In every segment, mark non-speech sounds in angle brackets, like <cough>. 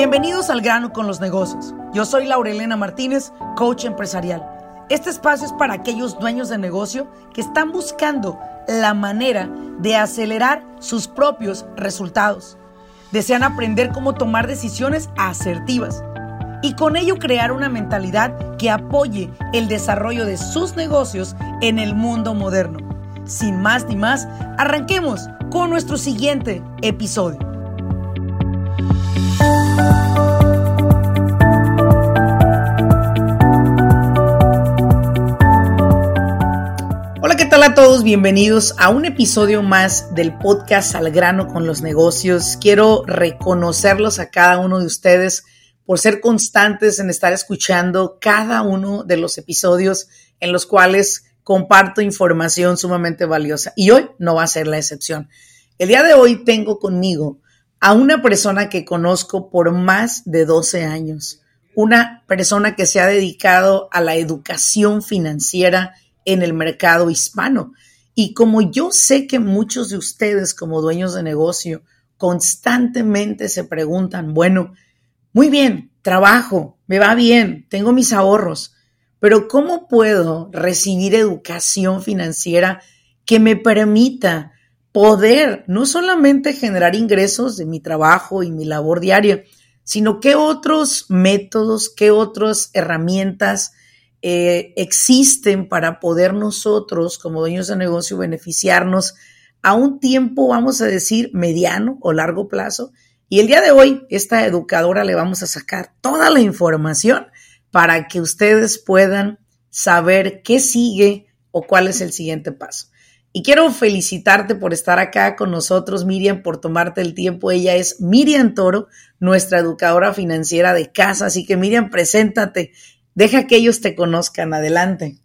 Bienvenidos al grano con los negocios. Yo soy Laurelena Martínez, coach empresarial. Este espacio es para aquellos dueños de negocio que están buscando la manera de acelerar sus propios resultados. Desean aprender cómo tomar decisiones asertivas y con ello crear una mentalidad que apoye el desarrollo de sus negocios en el mundo moderno. Sin más ni más, arranquemos con nuestro siguiente episodio. Tal a todos? Bienvenidos a un episodio más del podcast Al grano con los negocios. Quiero reconocerlos a cada uno de ustedes por ser constantes en estar escuchando cada uno de los episodios en los cuales comparto información sumamente valiosa. Y hoy no va a ser la excepción. El día de hoy tengo conmigo a una persona que conozco por más de 12 años, una persona que se ha dedicado a la educación financiera en el mercado hispano. Y como yo sé que muchos de ustedes como dueños de negocio constantemente se preguntan, bueno, muy bien, trabajo, me va bien, tengo mis ahorros, pero ¿cómo puedo recibir educación financiera que me permita poder no solamente generar ingresos de mi trabajo y mi labor diaria, sino qué otros métodos, qué otras herramientas eh, existen para poder nosotros como dueños de negocio beneficiarnos a un tiempo, vamos a decir, mediano o largo plazo y el día de hoy, esta educadora le vamos a sacar toda la información para que ustedes puedan saber qué sigue o cuál es el siguiente paso. Y quiero felicitarte por estar acá con nosotros, Miriam, por tomarte el tiempo. Ella es Miriam Toro, nuestra educadora financiera de casa. Así que, Miriam, preséntate. Deja que ellos te conozcan. Adelante.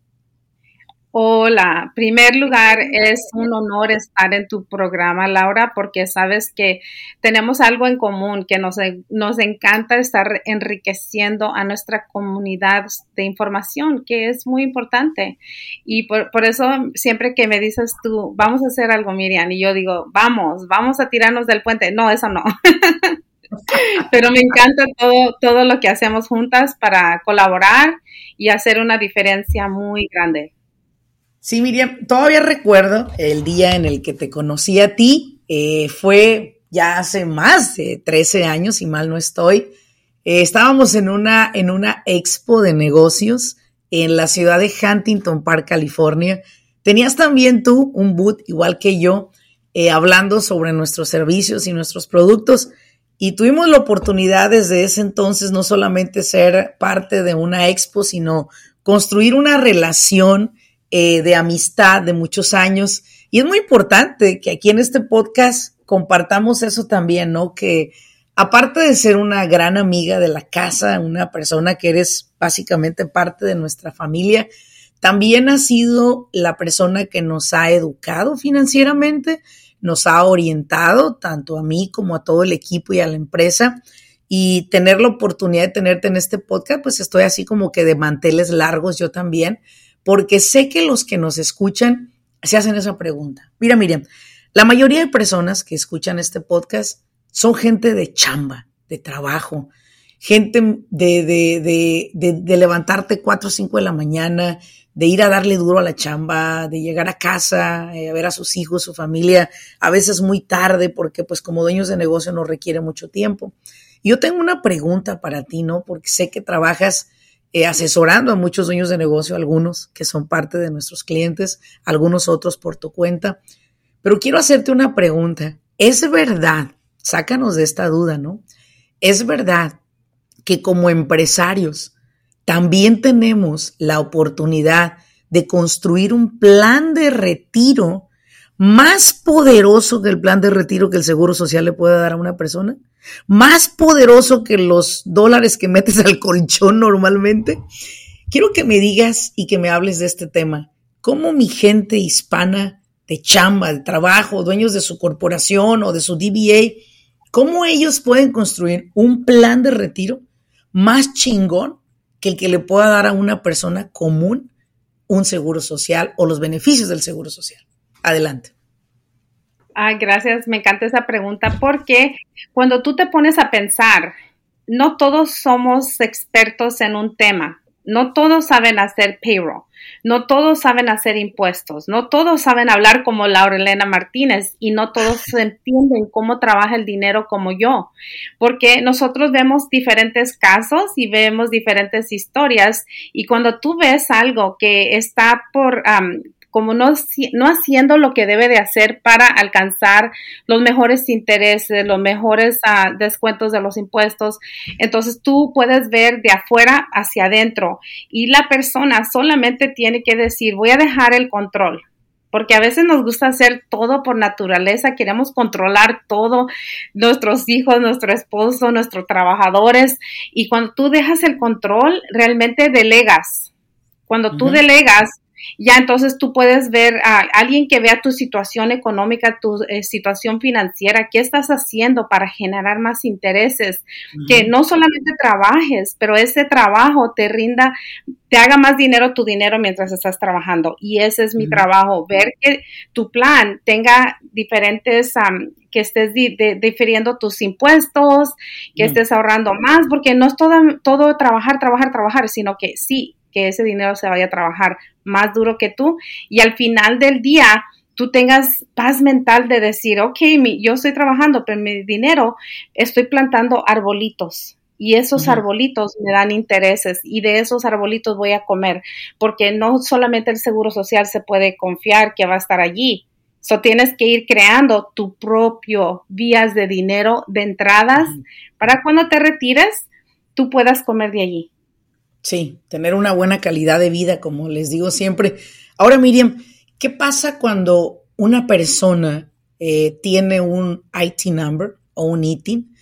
Hola, primer lugar, es un honor estar en tu programa, Laura, porque sabes que tenemos algo en común, que nos, nos encanta estar enriqueciendo a nuestra comunidad de información, que es muy importante. Y por, por eso siempre que me dices tú, vamos a hacer algo, Miriam, y yo digo, vamos, vamos a tirarnos del puente. No, eso no. <laughs> Pero me encanta todo, todo lo que hacemos juntas para colaborar y hacer una diferencia muy grande. Sí, Miriam, todavía recuerdo el día en el que te conocí a ti. Eh, fue ya hace más de 13 años, si mal no estoy. Eh, estábamos en una, en una expo de negocios en la ciudad de Huntington Park, California. Tenías también tú un boot, igual que yo, eh, hablando sobre nuestros servicios y nuestros productos. Y tuvimos la oportunidad desde ese entonces no solamente ser parte de una expo, sino construir una relación eh, de amistad de muchos años. Y es muy importante que aquí en este podcast compartamos eso también, ¿no? Que aparte de ser una gran amiga de la casa, una persona que eres básicamente parte de nuestra familia, también ha sido la persona que nos ha educado financieramente, nos ha orientado tanto a mí como a todo el equipo y a la empresa. Y tener la oportunidad de tenerte en este podcast, pues estoy así como que de manteles largos yo también, porque sé que los que nos escuchan se hacen esa pregunta. Mira, Miriam, la mayoría de personas que escuchan este podcast son gente de chamba, de trabajo, gente de, de, levantarte 4 o 5 de la mañana, de ir a darle duro a la chamba, de llegar a casa, eh, a ver a sus hijos, su familia, a veces muy tarde, porque pues como dueños de negocio no requiere mucho tiempo. Yo tengo una pregunta para ti, ¿no? Porque sé que trabajas eh, asesorando a muchos dueños de negocio, algunos que son parte de nuestros clientes, algunos otros por tu cuenta. Pero quiero hacerte una pregunta. ¿Es verdad? Sácanos de esta duda, ¿no? ¿Es verdad que como empresarios también tenemos la oportunidad de construir un plan de retiro más poderoso que el plan de retiro que el Seguro Social le puede dar a una persona? más poderoso que los dólares que metes al colchón normalmente. Quiero que me digas y que me hables de este tema. ¿Cómo mi gente hispana de chamba, de trabajo, dueños de su corporación o de su DBA, cómo ellos pueden construir un plan de retiro más chingón que el que le pueda dar a una persona común un seguro social o los beneficios del seguro social? Adelante. Ay, gracias, me encanta esa pregunta porque cuando tú te pones a pensar no todos somos expertos en un tema. No todos saben hacer payroll, no todos saben hacer impuestos, no todos saben hablar como Laura Elena Martínez y no todos <laughs> entienden cómo trabaja el dinero como yo, porque nosotros vemos diferentes casos y vemos diferentes historias y cuando tú ves algo que está por, como no, no haciendo lo que debe de hacer para alcanzar los mejores intereses, los mejores ah, descuentos de los impuestos. Entonces tú puedes ver de afuera hacia adentro y la persona solamente tiene que decir, voy a dejar el control porque a veces nos gusta hacer todo por naturaleza, queremos controlar todo, nuestros hijos, nuestro esposo, nuestros trabajadores, y cuando tú dejas el control, realmente delegas. Cuando tú delegas, ya entonces tú puedes ver a alguien que vea tu situación económica, tu eh, situación financiera, qué estás haciendo para generar más intereses, que no solamente trabajes, pero ese trabajo te rinda, te haga más dinero tu dinero mientras estás trabajando. Y ese es mi trabajo, ver que tu plan tenga diferentes... que estés difiriendo tus impuestos, que estés ahorrando más, porque no es todo, todo trabajar, trabajar, trabajar, sino que sí, que ese dinero se vaya a trabajar más duro que tú y al final del día tú tengas paz mental de decir, ok, yo estoy trabajando, pero mi dinero estoy plantando arbolitos y esos arbolitos me dan intereses y de esos arbolitos voy a comer, porque no solamente el seguro social se puede confiar que va a estar allí. So tienes que ir creando tu propio vías de dinero de entradas para cuando te retires tú puedas comer de allí. Sí, tener una buena calidad de vida, como les digo siempre. Ahora, Miriam, ¿qué pasa cuando una persona eh, tiene un IT number o un ITIN?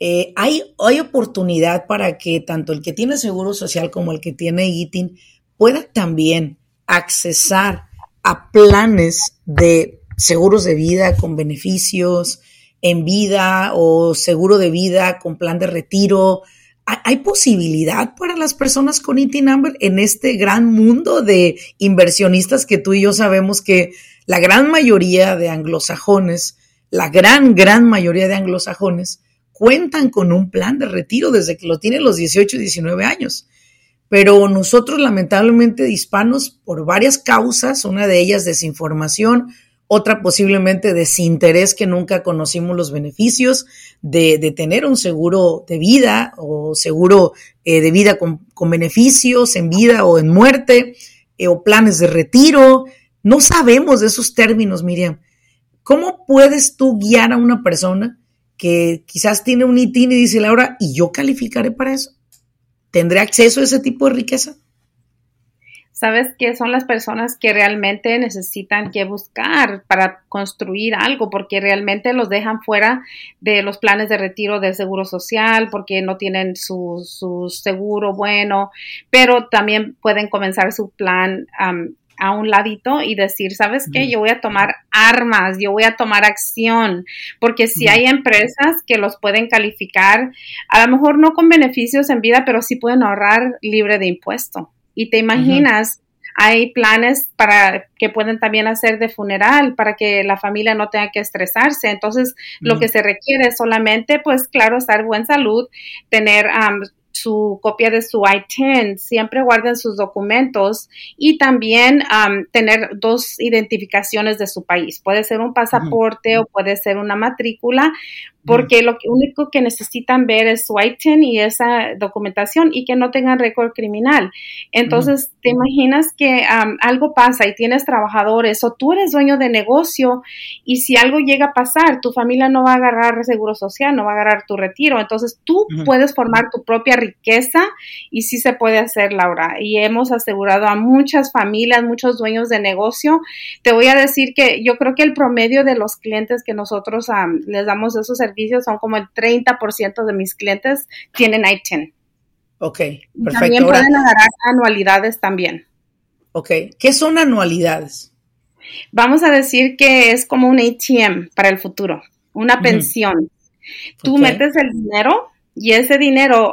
Eh, hay, hay oportunidad para que tanto el que tiene seguro social como el que tiene ITIN pueda también accesar a planes de seguros de vida con beneficios en vida o seguro de vida con plan de retiro ¿Hay posibilidad para las personas con IT Number en este gran mundo de inversionistas que tú y yo sabemos que la gran mayoría de anglosajones, la gran, gran mayoría de anglosajones, cuentan con un plan de retiro desde que lo tienen los 18 y 19 años? Pero nosotros, lamentablemente, hispanos, por varias causas, una de ellas desinformación, otra posiblemente desinterés que nunca conocimos los beneficios de, tener un seguro de vida o seguro eh, de vida con, beneficios en vida o en muerte eh, o planes de retiro. No sabemos de esos términos, Miriam. ¿Cómo puedes tú guiar a una persona que quizás tiene un ITIN y dice, Laura, ¿y yo calificaré para eso? ¿Tendré acceso a ese tipo de riqueza? Sabes que son las personas que realmente necesitan que buscar para construir algo, porque realmente los dejan fuera de los planes de retiro del seguro social, porque no tienen su, su seguro bueno, pero también pueden comenzar su plan a un ladito y decir, ¿sabes qué? Yo voy a tomar armas, yo voy a tomar acción, porque si hay empresas que los pueden calificar, a lo mejor no con beneficios en vida, pero sí pueden ahorrar libre de impuesto. Y te imaginas, hay planes para que pueden también hacer de funeral para que la familia no tenga que estresarse. Entonces, lo que se requiere es solamente, pues claro, estar en buena salud, tener su copia de su I-10, siempre guarden sus documentos y también tener dos identificaciones de su país. Puede ser un pasaporte o puede ser una matrícula, porque lo único que necesitan ver es su ITIN y esa documentación y que no tengan récord criminal. Entonces, te imaginas que algo pasa y tienes trabajadores o tú eres dueño de negocio y si algo llega a pasar, tu familia no va a agarrar seguro social, no va a agarrar tu retiro. Entonces, tú puedes formar tu propia riqueza y sí se puede hacer, Laura. Y hemos asegurado a muchas familias, muchos dueños de negocio. Te voy a decir que yo creo que el promedio de los clientes que nosotros les damos esos servicios son como el 30% de mis clientes tienen ITIN. Ok, perfecto. También pueden agarrar anualidades también. Ok, ¿qué son anualidades? Vamos a decir que es como un ATM para el futuro, una pensión. Tú metes el dinero Y ese dinero,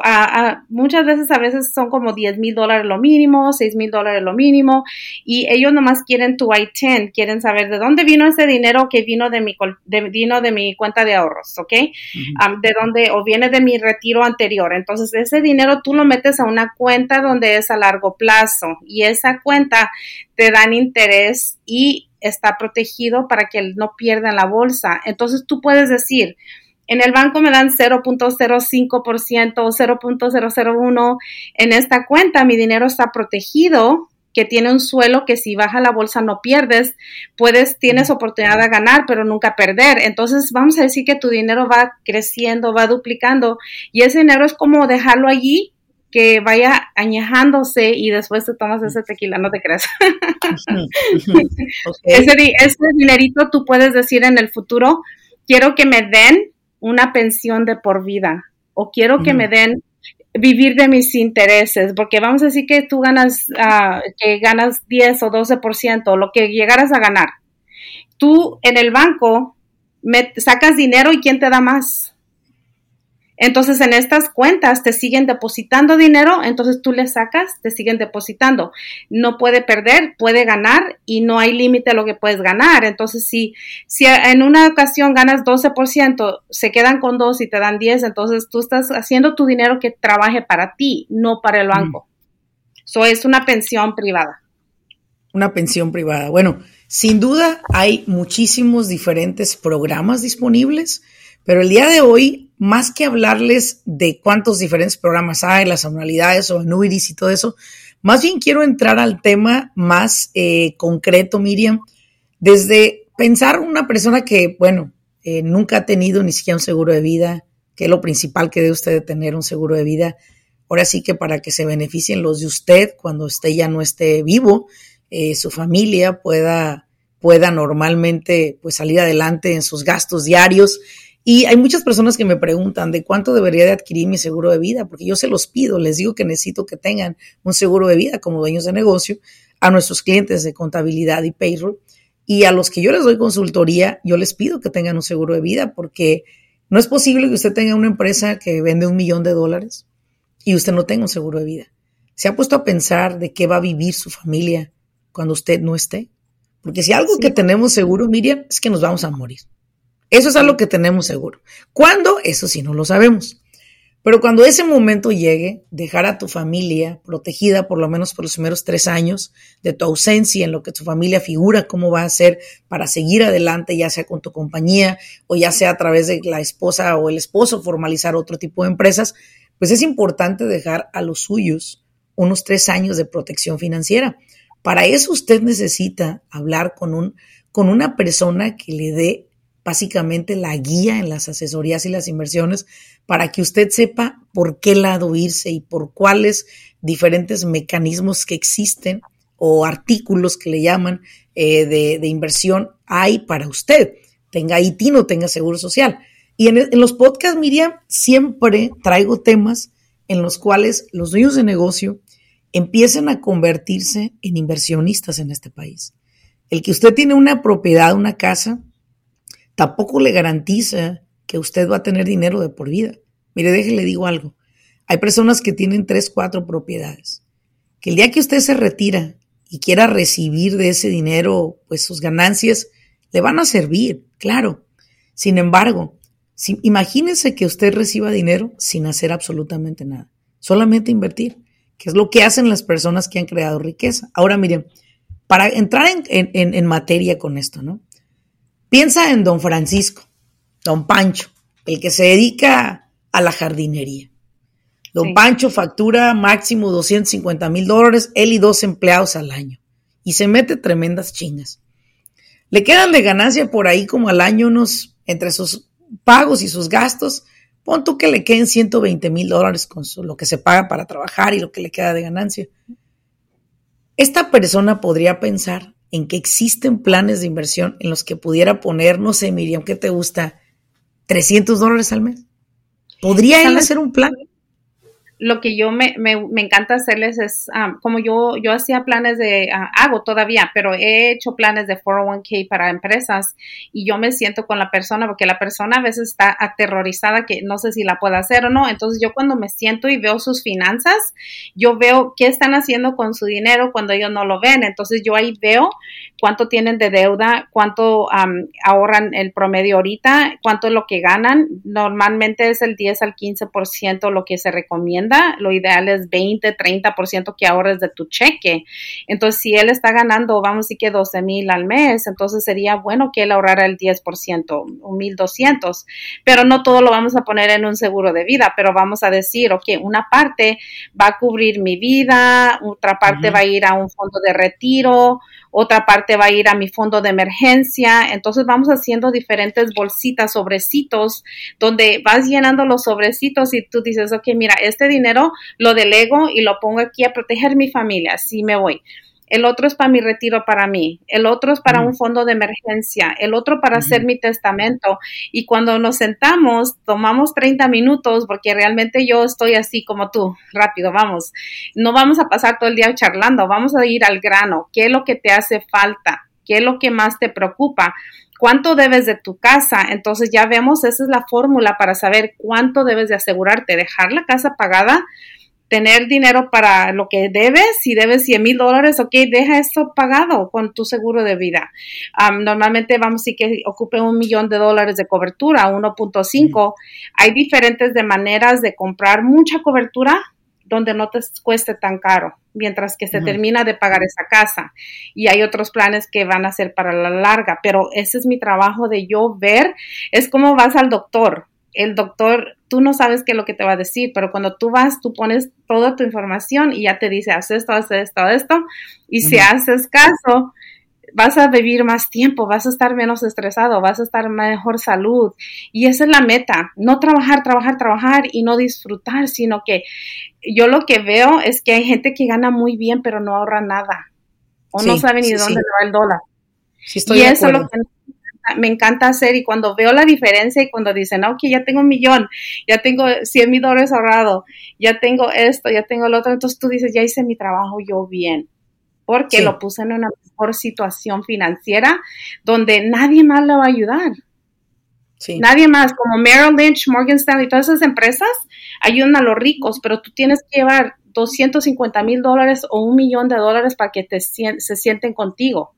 muchas veces, a veces son como 10 mil dólares lo mínimo, 6 mil dólares lo mínimo, y ellos nomás quieren tu I-10, quieren saber de dónde vino ese dinero que vino de mi, de, vino de mi cuenta de ahorros, ¿ok? de dónde, o viene de mi retiro anterior. Entonces, ese dinero tú lo metes a una cuenta donde es a largo plazo, y esa cuenta te dan interés y está protegido para que no pierdan la bolsa. Entonces, tú puedes decir, en el banco me dan 0.05% o 0.001. En esta cuenta mi dinero está protegido, que tiene un suelo que si baja la bolsa no pierdes, puedes, tienes oportunidad de ganar, pero nunca perder. Entonces vamos a decir que tu dinero va creciendo, va duplicando y ese dinero es como dejarlo allí que vaya añejándose y después te tomas ese tequila, no te creas. <laughs> ese, ese dinerito tú puedes decir en el futuro, quiero que me den una pensión de por vida o quiero que me den vivir de mis intereses, porque vamos a decir que tú ganas, uh, que ganas 10 o 12%, lo que llegaras a ganar. Tú en el banco me sacas dinero y ¿quién te da más? Entonces, en estas cuentas te siguen depositando dinero, entonces tú le sacas, te siguen depositando. No puede perder, puede ganar y no hay límite a lo que puedes ganar. Entonces, si, si en una ocasión ganas 12%, se quedan con 2 y te dan 10, entonces tú estás haciendo tu dinero que trabaje para ti, no para el banco. Eso mm. es una pensión privada. Una pensión privada. Bueno, sin duda hay muchísimos diferentes programas disponibles, pero el día de hoy más que hablarles de cuántos diferentes programas hay, las anualidades o annuities y todo eso, más bien quiero entrar al tema más eh, concreto, Miriam, desde pensar una persona que, bueno, eh, nunca ha tenido ni siquiera un seguro de vida, que es lo principal que debe usted tener un seguro de vida. Ahora sí que para que se beneficien los de usted cuando usted ya no esté vivo, eh, su familia pueda, pueda normalmente pues salir adelante en sus gastos diarios y hay muchas personas que me preguntan de cuánto debería de adquirir mi seguro de vida, porque yo se los pido, les digo que necesito que tengan un seguro de vida como dueños de negocio a nuestros clientes de contabilidad y payroll. Y a los que yo les doy consultoría, yo les pido que tengan un seguro de vida, porque no es posible que usted tenga una empresa que vende un millón de dólares y usted no tenga un seguro de vida. ¿Se ha puesto a pensar de qué va a vivir su familia cuando usted no esté? Porque si algo que tenemos seguro, Miriam, es que nos vamos a morir. Eso es algo que tenemos seguro. ¿Cuándo? Eso sí no lo sabemos. Pero cuando ese momento llegue, dejar a tu familia protegida por lo menos por los primeros tres años de tu ausencia, en lo que tu familia figura, cómo va a ser para seguir adelante, ya sea con tu compañía o ya sea a través de la esposa o el esposo formalizar otro tipo de empresas, pues es importante dejar a los suyos unos tres años de protección financiera. Para eso usted necesita hablar con, un, con una persona que le dé básicamente la guía en las asesorías y las inversiones para que usted sepa por qué lado irse y por cuáles diferentes mecanismos que existen o artículos que le llaman eh, de, inversión hay para usted. Tenga ITIN no tenga seguro social. Y en, en los podcasts, Miriam, siempre traigo temas en los cuales los dueños de negocio empiecen a convertirse en inversionistas en este país. El que usted tiene una propiedad, una casa, tampoco le garantiza que usted va a tener dinero de por vida. Mire, déjele digo algo. Hay personas que tienen tres, cuatro propiedades. Que el día que usted se retira y quiera recibir de ese dinero, pues sus ganancias le van a servir, claro. Sin embargo, imagínese que usted reciba dinero sin hacer absolutamente nada, solamente invertir, que es lo que hacen las personas que han creado riqueza. Ahora, miren, para entrar en, en materia con esto, ¿no? Piensa en don Francisco, don Pancho, el que se dedica a la jardinería. Don Pancho factura máximo 250 mil dólares, él y dos empleados al año. Y se mete tremendas chingas. Le quedan de ganancia por ahí como al año unos, entre sus pagos y sus gastos, pon tú que le queden 120 mil dólares con lo que se paga para trabajar y lo que le queda de ganancia. Esta persona podría pensar en que existen planes de inversión en los que pudiera poner, no sé, Miriam, ¿qué te gusta? ¿300 dólares al mes? ¿Podría él hacer un plan? Lo que yo me, me, me encanta hacerles es, um, como yo, yo hacía planes de, uh, hago todavía, pero he hecho planes de 401k para empresas y yo me siento con la persona porque la persona a veces está aterrorizada que no sé si la pueda hacer o no. Entonces yo cuando me siento y veo sus finanzas, yo veo qué están haciendo con su dinero cuando ellos no lo ven. Entonces yo ahí veo cuánto tienen de deuda, cuánto um, ahorran el promedio ahorita, cuánto es lo que ganan. Normalmente es el 10 al 15% lo que se recomienda. Lo ideal es 20, 30% que ahorres de tu cheque. Entonces, si él está ganando, vamos a decir que 12 mil al mes, entonces sería bueno que él ahorrara el 10%, un 1200. Pero no todo lo vamos a poner en un seguro de vida, pero vamos a decir, ok, una parte va a cubrir mi vida, otra parte va a ir a un fondo de retiro, otra parte va a ir a mi fondo de emergencia. Entonces vamos haciendo diferentes bolsitas, sobrecitos, donde vas llenando los sobrecitos y tú dices, ok, mira, este dinero lo delego y lo pongo aquí a proteger mi familia, si me voy el otro es para mi retiro para mí, el otro es para un fondo de emergencia, el otro para hacer mi testamento. Y cuando nos sentamos, tomamos 30 minutos porque realmente yo estoy así como tú, rápido, vamos. No vamos a pasar todo el día charlando, vamos a ir al grano. ¿Qué es lo que te hace falta? ¿Qué es lo que más te preocupa? ¿Cuánto debes de tu casa? Entonces ya vemos, esa es la fórmula para saber cuánto debes de asegurarte, dejar la casa pagada tener dinero para lo que debes, si debes 100 mil dólares, ok, deja eso pagado con tu seguro de vida. normalmente vamos a decir que ocupe un millón de dólares de cobertura, 1.5. Hay diferentes de maneras de comprar mucha cobertura donde no te cueste tan caro, mientras que se termina de pagar esa casa. Y hay otros planes que van a ser para la larga, pero ese es mi trabajo de yo ver, es como vas al doctor. El doctor, tú no sabes qué es lo que te va a decir, pero cuando tú vas, tú pones toda tu información y ya te dice, haz esto, haz esto, haz esto, y si haces caso, vas a vivir más tiempo, vas a estar menos estresado, vas a estar mejor salud. Y esa es la meta, no trabajar, trabajar, trabajar y no disfrutar, sino que yo lo que veo es que hay gente que gana muy bien, pero no ahorra nada, o no sabe ni dónde va el dólar. estoy y eso es lo que me encanta hacer y cuando veo la diferencia y cuando dicen, ok, ya tengo un millón, ya tengo 100 mil dólares ahorrado, ya tengo esto, ya tengo lo otro, entonces tú dices, ya hice mi trabajo yo bien, porque lo puse en una mejor situación financiera donde nadie más le va a ayudar. Nadie más, como Merrill Lynch, Morgan Stanley, todas esas empresas ayudan a los ricos, pero tú tienes que llevar 250 mil dólares o un millón de dólares para que te, se sienten contigo.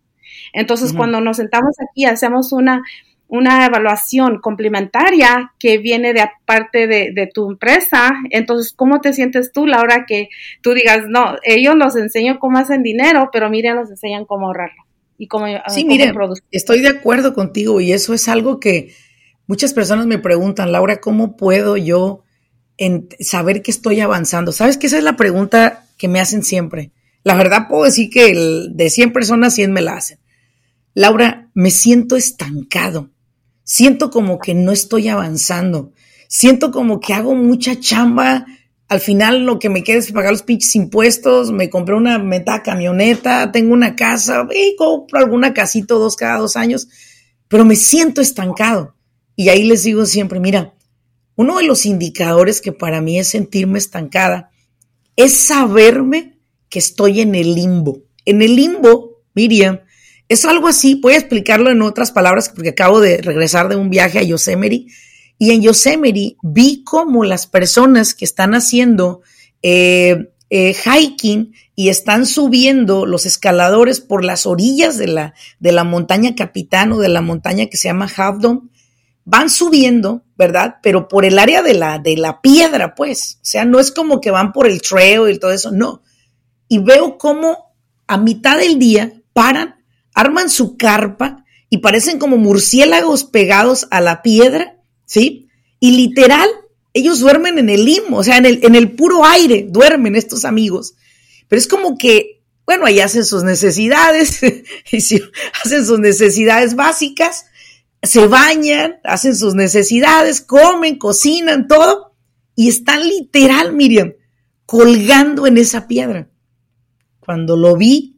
Entonces, cuando nos sentamos aquí, hacemos una, una evaluación complementaria que viene de parte de, tu empresa. Entonces, ¿cómo te sientes tú, Laura, que tú digas, no, ellos los enseñan cómo hacen dinero, pero miren, los enseñan cómo ahorrarlo y cómo, sí, miren, Estoy de acuerdo contigo y eso es algo que muchas personas me preguntan, Laura, ¿cómo puedo yo saber que estoy avanzando? ¿Sabes que esa es la pregunta que me hacen siempre? La verdad puedo decir que de 100 personas, 100 me la hacen. Laura, me siento estancado. Siento como que no estoy avanzando. Siento como que hago mucha chamba. Al final lo que me queda es pagar los pinches impuestos. Me compré una meta camioneta, tengo una casa y compro alguna casita dos cada dos años. Pero me siento estancado. Y ahí les digo siempre, mira, uno de los indicadores que para mí es sentirme estancada es saberme que estoy en el limbo. En el limbo, Miriam, es algo así, voy a explicarlo en otras palabras porque acabo de regresar de un viaje a Yosemite y en Yosemite vi cómo las personas que están haciendo eh, eh, hiking y están subiendo los escaladores por las orillas de la, de la montaña Capitán o de la montaña que se llama Half van subiendo, ¿verdad? Pero por el área de la, de la piedra, pues. O sea, no es como que van por el trail y todo eso, no y veo cómo a mitad del día paran, arman su carpa y parecen como murciélagos pegados a la piedra, ¿sí? Y literal, ellos duermen en el limo, o sea, en el, en el puro aire duermen estos amigos. Pero es como que, bueno, ahí hacen sus necesidades, <laughs> hacen sus necesidades básicas, se bañan, hacen sus necesidades, comen, cocinan, todo, y están literal, Miriam, colgando en esa piedra. Cuando lo vi,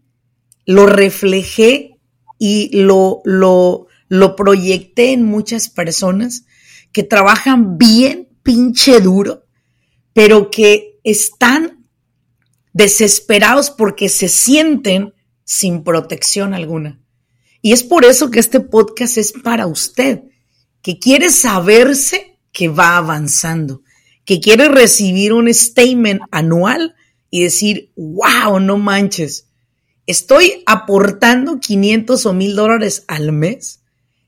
lo reflejé y lo, lo, proyecté en muchas personas que trabajan bien pinche duro, pero que están desesperados porque se sienten sin protección alguna. Y es por eso que este podcast es para usted, que quiere saberse que va avanzando, que quiere recibir un statement anual y decir, wow, no manches, estoy aportando 500 o 1000 dólares al mes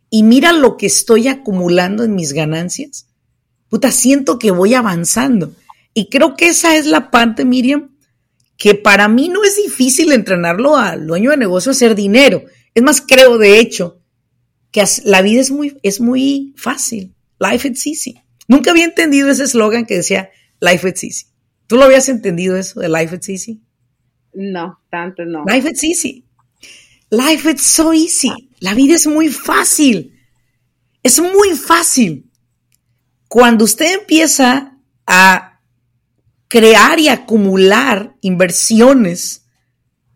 y mira lo que estoy acumulando en mis ganancias. Puta, siento que voy avanzando. Y creo que esa es la parte, Miriam, que para mí no es difícil entrenarlo al dueño de negocio a hacer dinero. Es más, creo de hecho que la vida es muy, es muy fácil. Life is easy. Nunca había entendido ese eslogan que decía Life is easy. ¿Tú lo habías entendido eso de Life is easy? No, tanto no. Life is easy. Life is so easy. La vida es muy fácil. Es muy fácil. Cuando usted empieza a crear y acumular inversiones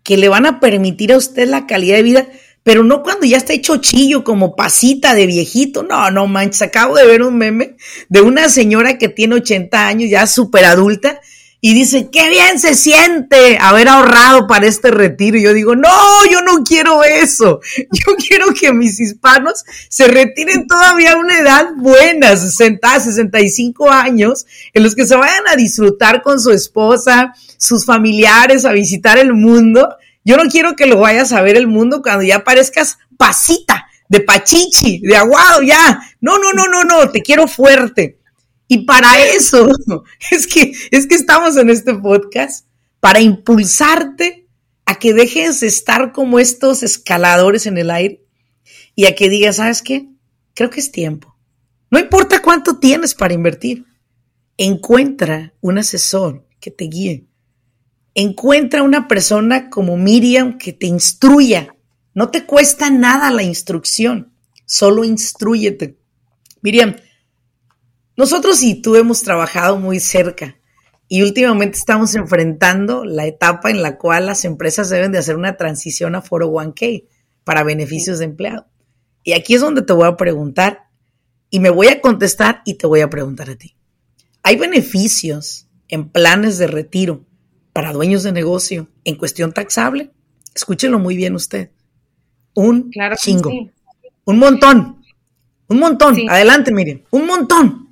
que le van a permitir a usted la calidad de vida, pero no cuando ya está hecho chillo como pasita de viejito. No, no manches, acabo de ver un meme de una señora que tiene 80 años, ya súper adulta, y dice, qué bien se siente haber ahorrado para este retiro. Y yo digo, no, yo no quiero eso. Yo <laughs> quiero que mis hispanos se retiren todavía a una edad buena, 60, 65 años, en los que se vayan a disfrutar con su esposa, sus familiares, a visitar el mundo. Yo no quiero que lo vayas a ver el mundo cuando ya parezcas pasita, de pachichi, de aguado, ya. No, no, no, no, no, te quiero fuerte y para eso <laughs> es que, es que estamos en este podcast, para impulsarte a que dejes de estar como estos escaladores en el aire y a que digas, ¿sabes qué? Creo que es tiempo. No importa cuánto tienes para invertir. Encuentra un asesor que te guíe. Encuentra una persona como Miriam que te instruya. No te cuesta nada la instrucción, solo instruyete. Miriam, nosotros y tú hemos trabajado muy cerca y últimamente estamos enfrentando la etapa en la cual las empresas deben de hacer una transición a 401k para beneficios de empleado. Y aquí es donde te voy a preguntar y me voy a contestar y te voy a preguntar a ti. ¿Hay beneficios en planes de retiro para dueños de negocio en cuestión taxable? Escúchelo muy bien usted. Un chingo. Un montón. Un montón. Adelante, miren. Un montón.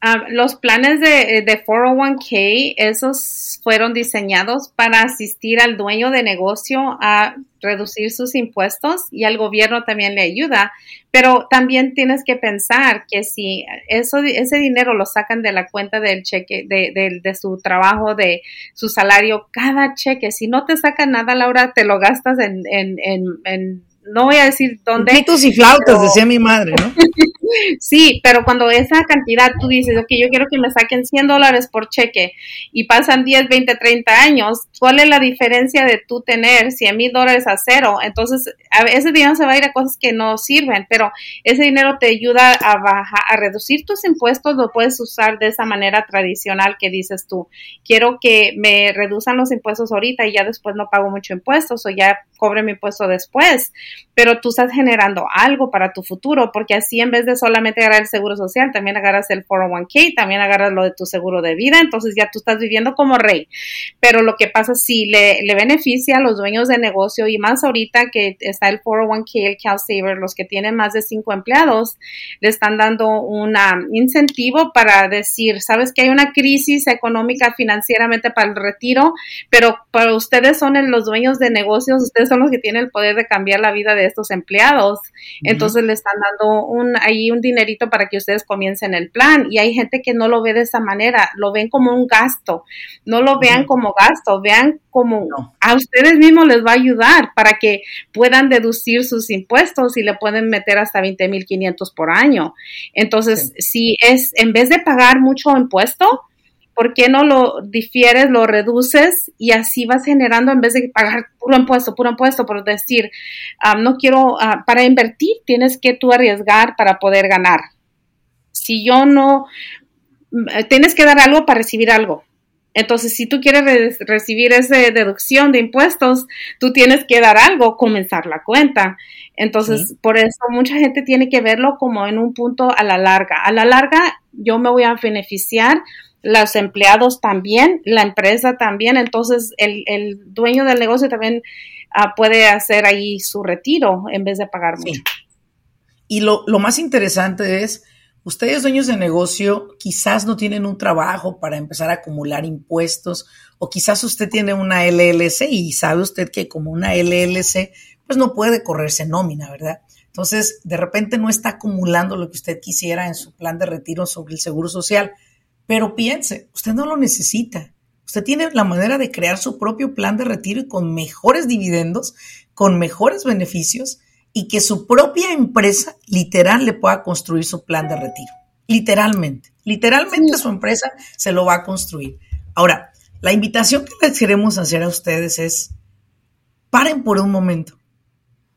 Ah, los planes de, de 401k, esos fueron diseñados para asistir al dueño de negocio a reducir sus impuestos y al gobierno también le ayuda, pero también tienes que pensar que si eso, ese dinero lo sacan de la cuenta del cheque, de, de, su trabajo, de su salario, cada cheque, si no te sacan nada, Laura, te lo gastas en, en, en no voy a decir dónde. Pitos y flautas, decía mi madre, ¿no? <laughs> sí, pero cuando esa cantidad tú dices, ok, yo quiero que me saquen 100 dólares por cheque y pasan 10, 20, 30 años, ¿cuál es la diferencia de tú tener 100 mil dólares a cero? Entonces, ese dinero se va a ir a cosas que no sirven, pero ese dinero te ayuda a bajar, a reducir tus impuestos, lo puedes usar de esa manera tradicional que dices tú, quiero que me reduzcan los impuestos ahorita y ya después no pago mucho impuestos o ya cobre mi impuesto después pero tú estás generando algo para tu futuro, porque así en vez de solamente agarrar el seguro social, también agarras el 401k, también agarras lo de tu seguro de vida, entonces ya tú estás viviendo como rey. Pero lo que pasa si le, le beneficia a los dueños de negocio y más ahorita que está el 401k, el CalSaver, los que tienen más de cinco empleados, le están dando un incentivo para decir, sabes que hay una crisis económica financieramente para el retiro, pero para ustedes son los dueños de negocios, ustedes son los que tienen el poder de cambiar la vida de estos empleados. Entonces le están dando un, ahí un dinerito para que ustedes comiencen el plan. Y hay gente que no lo ve de esa manera, lo ven como un gasto. No lo vean como gasto, vean como a ustedes mismos les va a ayudar para que puedan deducir sus impuestos y le pueden meter hasta 20.500 por año. Entonces, si es, en vez de pagar mucho impuesto, ¿por qué no lo difieres, lo reduces y así vas generando en vez de pagar puro impuesto, puro impuesto, por decir, ah, no quiero, ah, para invertir tienes que tú arriesgar para poder ganar. Si yo no, mm, tienes que dar algo para recibir algo. Entonces, si tú quieres recibir esa deducción de impuestos, tú tienes que dar algo, comenzar la cuenta. Entonces, por eso mucha gente tiene que verlo como en un punto a la larga. A la larga, yo me voy a beneficiar los empleados también, la empresa también, entonces el, el dueño del negocio también ah, puede hacer ahí su retiro en vez de pagar mucho. Y lo, lo más interesante es, ustedes dueños de negocio quizás no tienen un trabajo para empezar a acumular impuestos o quizás usted tiene una LLC y sabe usted que como una LLC pues no puede correrse nómina, ¿verdad? Entonces, de repente no está acumulando lo que usted quisiera en su plan de retiro sobre el seguro social. Pero piense, usted no lo necesita. Usted tiene la manera de crear su propio plan de retiro y con mejores dividendos, con mejores beneficios y que su propia empresa literal le pueda construir su plan de retiro. Literalmente. Literalmente su empresa se lo va a construir. Ahora, la invitación que les queremos hacer a ustedes es, paren por un momento.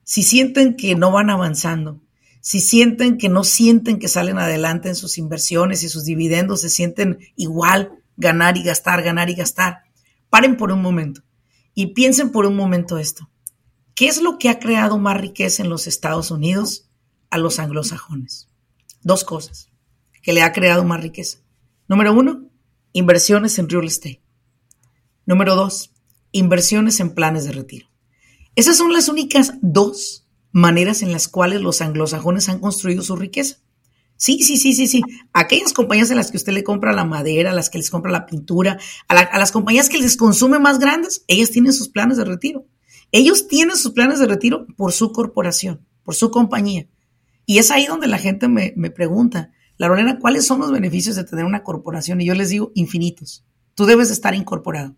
Si sienten que no van avanzando, si sienten que no sienten que salen adelante en sus inversiones y sus dividendos, se sienten igual, ganar y gastar, ganar y gastar, paren por un momento y piensen por un momento esto. ¿Qué es lo que ha creado más riqueza en los Estados Unidos a los anglosajones? Dos cosas que le ha creado más riqueza. Número uno, inversiones en real estate. Número dos, inversiones en planes de retiro. Esas son las únicas dos maneras en las cuales los anglosajones han construido su riqueza. Sí, sí, sí, sí, sí. Aquellas compañías a las que usted le compra la madera, a las que les compra la pintura, a, las compañías que les consume más grandes, ellas tienen sus planes de retiro. Ellos tienen sus planes de retiro por su corporación, por su compañía. Y es ahí donde la gente me, me pregunta, Lorena, ¿cuáles son los beneficios de tener una corporación? Y yo les digo, infinitos. Tú debes estar incorporado.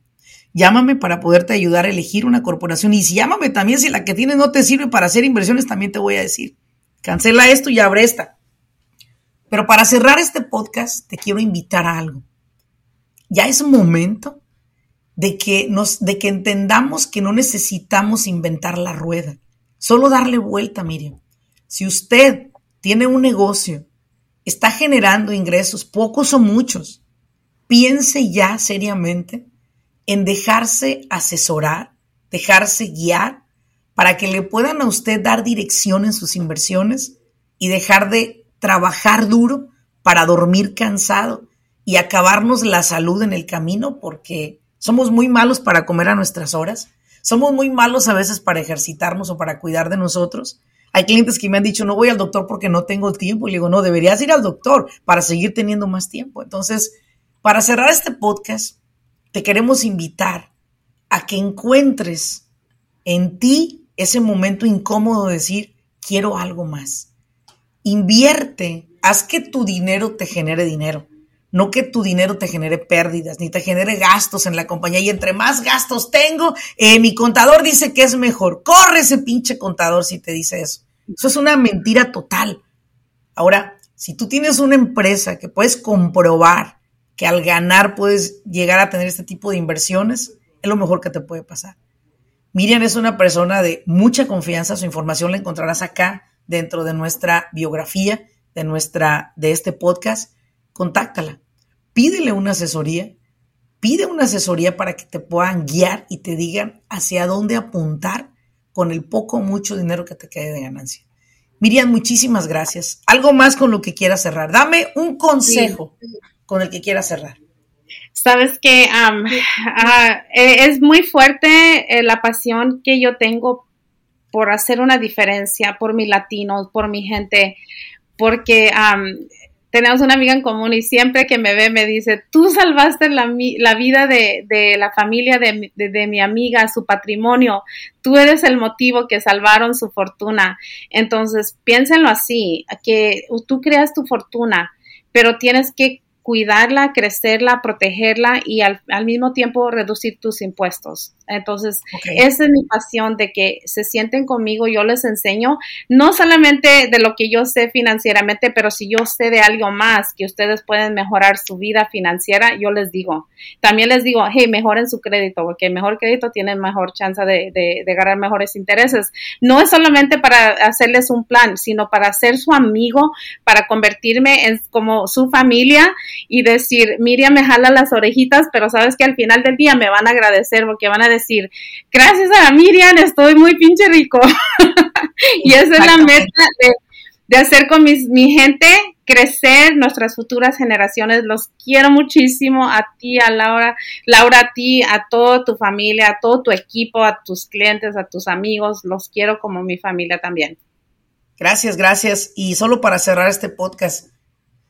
Llámame para poderte ayudar a elegir una corporación. Y si llámame también si la que tienes no te sirve para hacer inversiones, también te voy a decir. Cancela esto y abre esta. Pero para cerrar este podcast, te quiero invitar a algo. Ya es momento de que, nos, de que entendamos que no necesitamos inventar la rueda. Solo darle vuelta, Miriam. Si usted tiene un negocio, está generando ingresos, pocos o muchos, piense ya seriamente en dejarse asesorar, dejarse guiar para que le puedan a usted dar dirección en sus inversiones y dejar de trabajar duro para dormir cansado y acabarnos la salud en el camino porque somos muy malos para comer a nuestras horas, somos muy malos a veces para ejercitarnos o para cuidar de nosotros. Hay clientes que me han dicho, no voy al doctor porque no tengo tiempo. Y le digo, no, deberías ir al doctor para seguir teniendo más tiempo. Entonces, para cerrar este podcast, te queremos invitar a que encuentres en ti ese momento incómodo de decir, quiero algo más. Invierte, haz que tu dinero te genere dinero, no que tu dinero te genere pérdidas, ni te genere gastos en la compañía. Y entre más gastos tengo, eh, mi contador dice que es mejor. Corre ese pinche contador si te dice eso. Eso es una mentira total. Ahora, si tú tienes una empresa que puedes comprobar que al ganar puedes llegar a tener este tipo de inversiones, es lo mejor que te puede pasar. Miriam es una persona de mucha confianza, su información la encontrarás acá dentro de nuestra biografía, de nuestra de este podcast. Contáctala. Pídele una asesoría. Pide una asesoría para que te puedan guiar y te digan hacia dónde apuntar con el poco o mucho dinero que te quede de ganancia. Miriam, muchísimas gracias. Algo más con lo que quieras cerrar. Dame un consejo con el que quiera cerrar. Sabes que <laughs> ah, e, es muy fuerte eh, la pasión que yo tengo por hacer una diferencia, por mi latinos, por mi gente, porque tenemos una amiga en común y siempre que me ve me dice, tú salvaste la, vida de, la familia de, de, mi amiga, su patrimonio, tú eres el motivo que salvaron su fortuna. Entonces, piénsenlo así, que tú creas tu fortuna, pero tienes que cuidarla, crecerla, protegerla y al, mismo tiempo reducir tus impuestos. Entonces, esa es mi pasión de que se sienten conmigo, yo les enseño, no solamente de lo que yo sé financieramente, pero si yo sé de algo más que ustedes pueden mejorar su vida financiera, yo les digo. También les digo, hey, mejoren su crédito, porque mejor crédito tiene mejor chance de, de, de ganar mejores intereses. No es solamente para hacerles un plan, sino para ser su amigo, para convertirme en como su familia y decir, Miriam me jala las orejitas, pero sabes que al final del día me van a agradecer porque van a decir, gracias a Miriam estoy muy pinche rico. <laughs> y esa es la meta de, de hacer con mi gente crecer nuestras futuras generaciones. Los quiero muchísimo a ti, a Laura, Laura, a ti, a toda tu familia, a todo tu equipo, a tus clientes, a tus amigos. Los quiero como mi familia también. Gracias, gracias. Y solo para cerrar este podcast,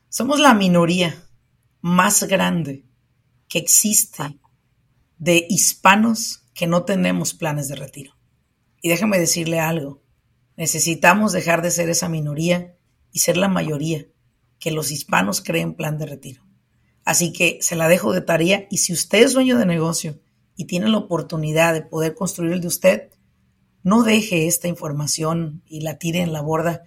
somos la minoría más grande que existe de hispanos que no tenemos planes de retiro. Y déjame decirle algo, necesitamos dejar de ser esa minoría y ser la mayoría que los hispanos creen plan de retiro. Así que se la dejo de tarea y si usted es dueño de negocio y tiene la oportunidad de poder construir el de usted, no deje esta información y la tire en la borda.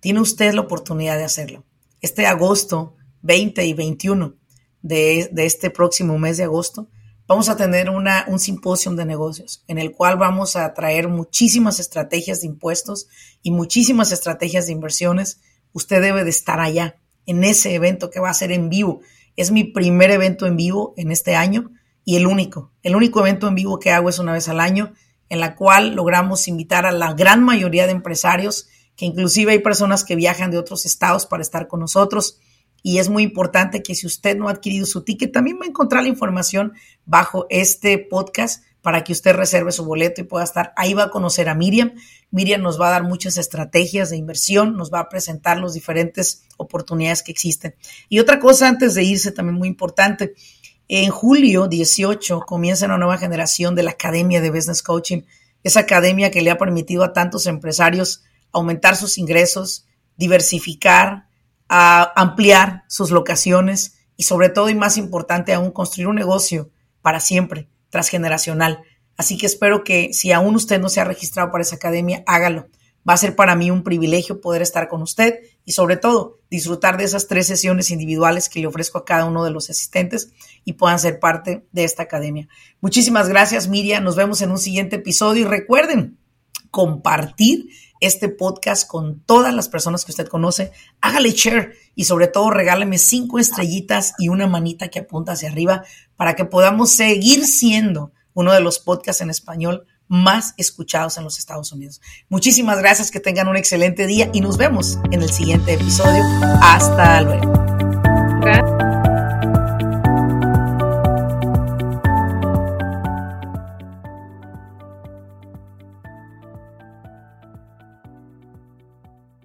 Tiene usted la oportunidad de hacerlo. Este agosto 20 y 21 de, de este próximo mes de agosto, vamos a tener una, un simposio de negocios en el cual vamos a traer muchísimas estrategias de impuestos y muchísimas estrategias de inversiones. Usted debe de estar allá en ese evento que va a ser en vivo. Es mi primer evento en vivo en este año y el único. El único evento en vivo que hago es una vez al año, en la cual logramos invitar a la gran mayoría de empresarios, que inclusive hay personas que viajan de otros estados para estar con nosotros. Y es muy importante que si usted no ha adquirido su ticket, también va a encontrar la información bajo este podcast para que usted reserve su boleto y pueda estar. Ahí va a conocer a Miriam. Miriam nos va a dar muchas estrategias de inversión, nos va a presentar las diferentes oportunidades que existen. Y otra cosa antes de irse también muy importante, en julio 18 comienza una nueva generación de la Academia de Business Coaching, esa academia que le ha permitido a tantos empresarios aumentar sus ingresos, diversificar, ampliar sus locaciones y sobre todo y más importante aún construir un negocio para siempre transgeneracional. Así que espero que si aún usted no se ha registrado para esa academia, hágalo. Va a ser para mí un privilegio poder estar con usted y sobre todo disfrutar de esas tres sesiones individuales que le ofrezco a cada uno de los asistentes y puedan ser parte de esta academia. Muchísimas gracias Miriam, nos vemos en un siguiente episodio y recuerden compartir este podcast con todas las personas que usted conoce. Hágale share y sobre todo regáleme cinco estrellitas y una manita que apunta hacia arriba para que podamos seguir siendo uno de los podcasts en español más escuchados en los Estados Unidos. Muchísimas gracias, que tengan un excelente día y nos vemos en el siguiente episodio. Hasta luego.